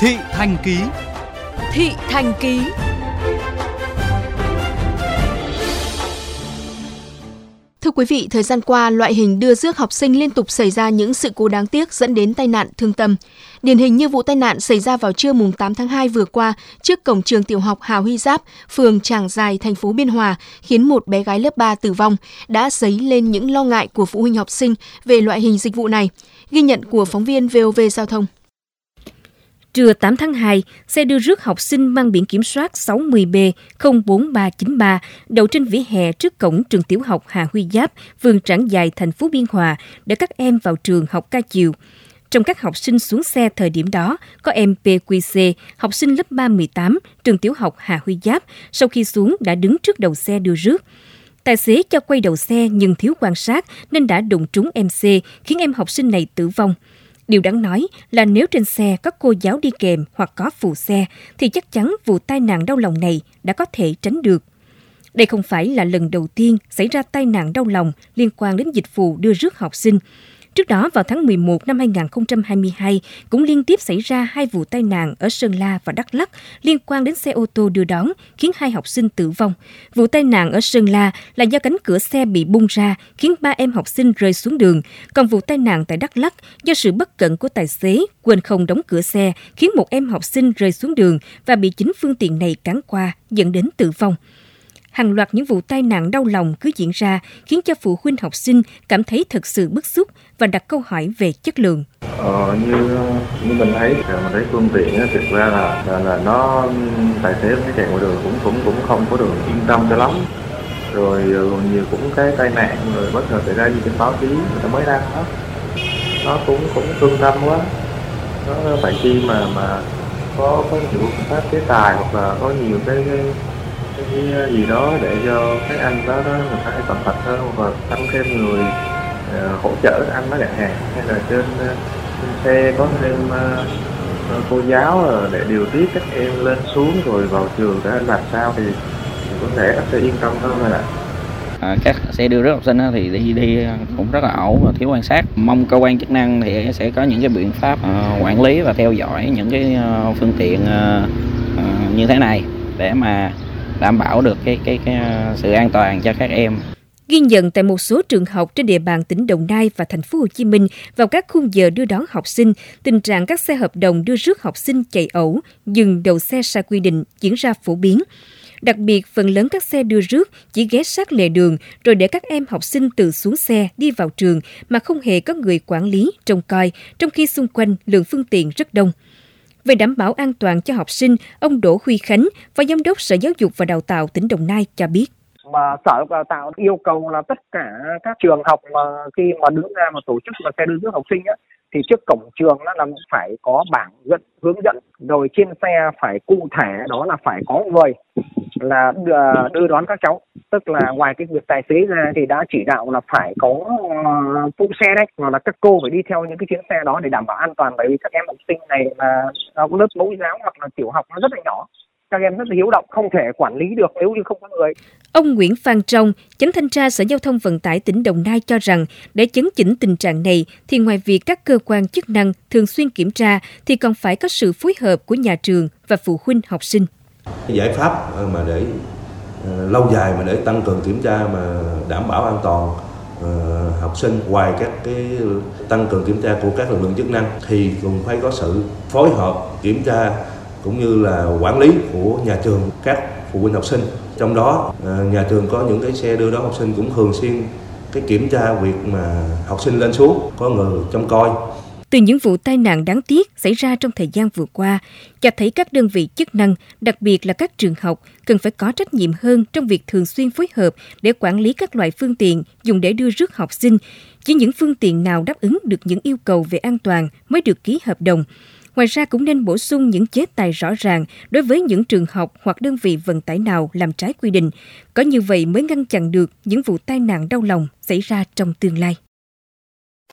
Thị Thành Ký Thị Thành Ký Thưa quý vị, thời gian qua, loại hình đưa rước học sinh liên tục xảy ra những sự cố đáng tiếc dẫn đến tai nạn thương tâm. Điển hình như vụ tai nạn xảy ra vào trưa mùng 8 tháng 2 vừa qua trước cổng trường tiểu học Hào Huy Giáp, phường Tràng Giài, thành phố Biên Hòa, khiến một bé gái lớp 3 tử vong, đã dấy lên những lo ngại của phụ huynh học sinh về loại hình dịch vụ này. Ghi nhận của phóng viên VOV Giao thông. Trưa 8 tháng 2, xe đưa rước học sinh mang biển kiểm soát 60B04393 đậu trên vỉa hè trước cổng trường tiểu học Hà Huy Giáp, phường Trảng Dài, thành phố Biên Hòa để các em vào trường học ca chiều. Trong các học sinh xuống xe thời điểm đó, có em PQC, học sinh lớp 318, trường tiểu học Hà Huy Giáp, sau khi xuống đã đứng trước đầu xe đưa rước. Tài xế cho quay đầu xe nhưng thiếu quan sát nên đã đụng trúng MC, khiến em học sinh này tử vong. Điều đáng nói là nếu trên xe có cô giáo đi kèm hoặc có phụ xe, thì chắc chắn vụ tai nạn đau lòng này đã có thể tránh được. Đây không phải là lần đầu tiên xảy ra tai nạn đau lòng liên quan đến dịch vụ đưa rước học sinh. Trước đó vào tháng 11 năm 2022 cũng liên tiếp xảy ra hai vụ tai nạn ở Sơn La và Đắk Lắk liên quan đến xe ô tô đưa đón khiến hai học sinh tử vong. Vụ tai nạn ở Sơn La là do cánh cửa xe bị bung ra khiến ba em học sinh rơi xuống đường, còn vụ tai nạn tại Đắk Lắk do sự bất cẩn của tài xế quên không đóng cửa xe khiến một em học sinh rơi xuống đường và bị chính phương tiện này cán qua dẫn đến tử vong hàng loạt những vụ tai nạn đau lòng cứ diễn ra khiến cho phụ huynh học sinh cảm thấy thật sự bức xúc và đặt câu hỏi về chất lượng. Ờ, như như mình thấy mình thấy phương tiện thực ra là là, là nó tài xế cái chạy ngoài đường cũng cũng cũng không có được yên tâm cho lắm. Rồi còn nhiều cũng cái tai nạn rồi bất ngờ xảy ra như trên báo chí người ta mới đăng đó nó cũng cũng thương tâm quá. Nó phải khi mà mà có có nhiều pháp chế tài hoặc là có nhiều cái, cái cái ờ, gì đó để cho các anh đó, đó người ta tập thận hơn và tăng thêm người uh, hỗ trợ anh đó đặt hàng hay là trên, uh, trên xe có thêm uh, cô giáo để điều tiết các em lên xuống rồi vào trường để anh làm sao thì, thì có thể anh sẽ yên tâm hơn rồi ạ. À, các xe đưa rước học sinh thì đi đi cũng rất là ẩu và thiếu quan sát. Mong cơ quan chức năng thì sẽ có những cái biện pháp uh, quản lý và theo dõi những cái uh, phương tiện uh, uh, như thế này để mà đảm bảo được cái cái cái à, sự an toàn cho các em. Ghi nhận tại một số trường học trên địa bàn tỉnh Đồng Nai và thành phố Hồ Chí Minh vào các khung giờ đưa đón học sinh, tình trạng các xe hợp đồng đưa rước học sinh chạy ẩu, dừng đầu xe sai quy định diễn ra phổ biến. Đặc biệt, phần lớn các xe đưa rước chỉ ghé sát lề đường rồi để các em học sinh tự xuống xe đi vào trường mà không hề có người quản lý, trông coi, trong khi xung quanh lượng phương tiện rất đông. Về đảm bảo an toàn cho học sinh, ông Đỗ Huy Khánh, Phó Giám đốc Sở Giáo dục và Đào tạo tỉnh Đồng Nai cho biết. Mà sở giáo đào tạo yêu cầu là tất cả các trường học mà khi mà đứng ra mà tổ chức mà xe đưa rước học sinh á thì trước cổng trường nó là phải có bảng dẫn hướng dẫn rồi trên xe phải cụ thể đó là phải có người là đưa, đưa đón các cháu tức là ngoài cái việc tài xế ra thì đã chỉ đạo là phải có uh, phụ xe đấy hoặc là các cô phải đi theo những cái chuyến xe đó để đảm bảo an toàn bởi vì các em học sinh này là ờ, lớp mẫu giáo hoặc là tiểu học nó rất là nhỏ các em rất là hiếu động không thể quản lý được nếu như không có người. Ông Nguyễn Phan Trong, chánh thanh tra Sở Giao thông Vận tải tỉnh Đồng Nai cho rằng để chấn chỉnh tình trạng này thì ngoài việc các cơ quan chức năng thường xuyên kiểm tra thì còn phải có sự phối hợp của nhà trường và phụ huynh học sinh. Giải pháp ờ, mà để ờ, lâu dài mà để tăng cường kiểm tra mà đảm bảo an toàn ờ, học sinh ngoài các cái tăng cường kiểm tra của các lực lượng chức năng thì cũng phải có sự phối hợp kiểm tra cũng như là quản lý của nhà trường, các phụ huynh học sinh. Trong đó nhà trường có những cái xe đưa đón học sinh cũng thường xuyên cái kiểm tra việc mà học sinh lên xuống, có người trông coi từ những vụ tai nạn đáng tiếc xảy ra trong thời gian vừa qua, cho thấy các đơn vị chức năng, đặc biệt là các trường học, cần phải có trách nhiệm hơn trong việc thường xuyên phối hợp để quản lý các loại phương tiện dùng để đưa rước học sinh. Chỉ những phương tiện nào đáp ứng được những yêu cầu về an toàn mới được ký hợp đồng. Ngoài ra cũng nên bổ sung những chế tài rõ ràng đối với những trường học hoặc đơn vị vận tải nào làm trái quy định. Có như vậy mới ngăn chặn được những vụ tai nạn đau lòng xảy ra trong tương lai.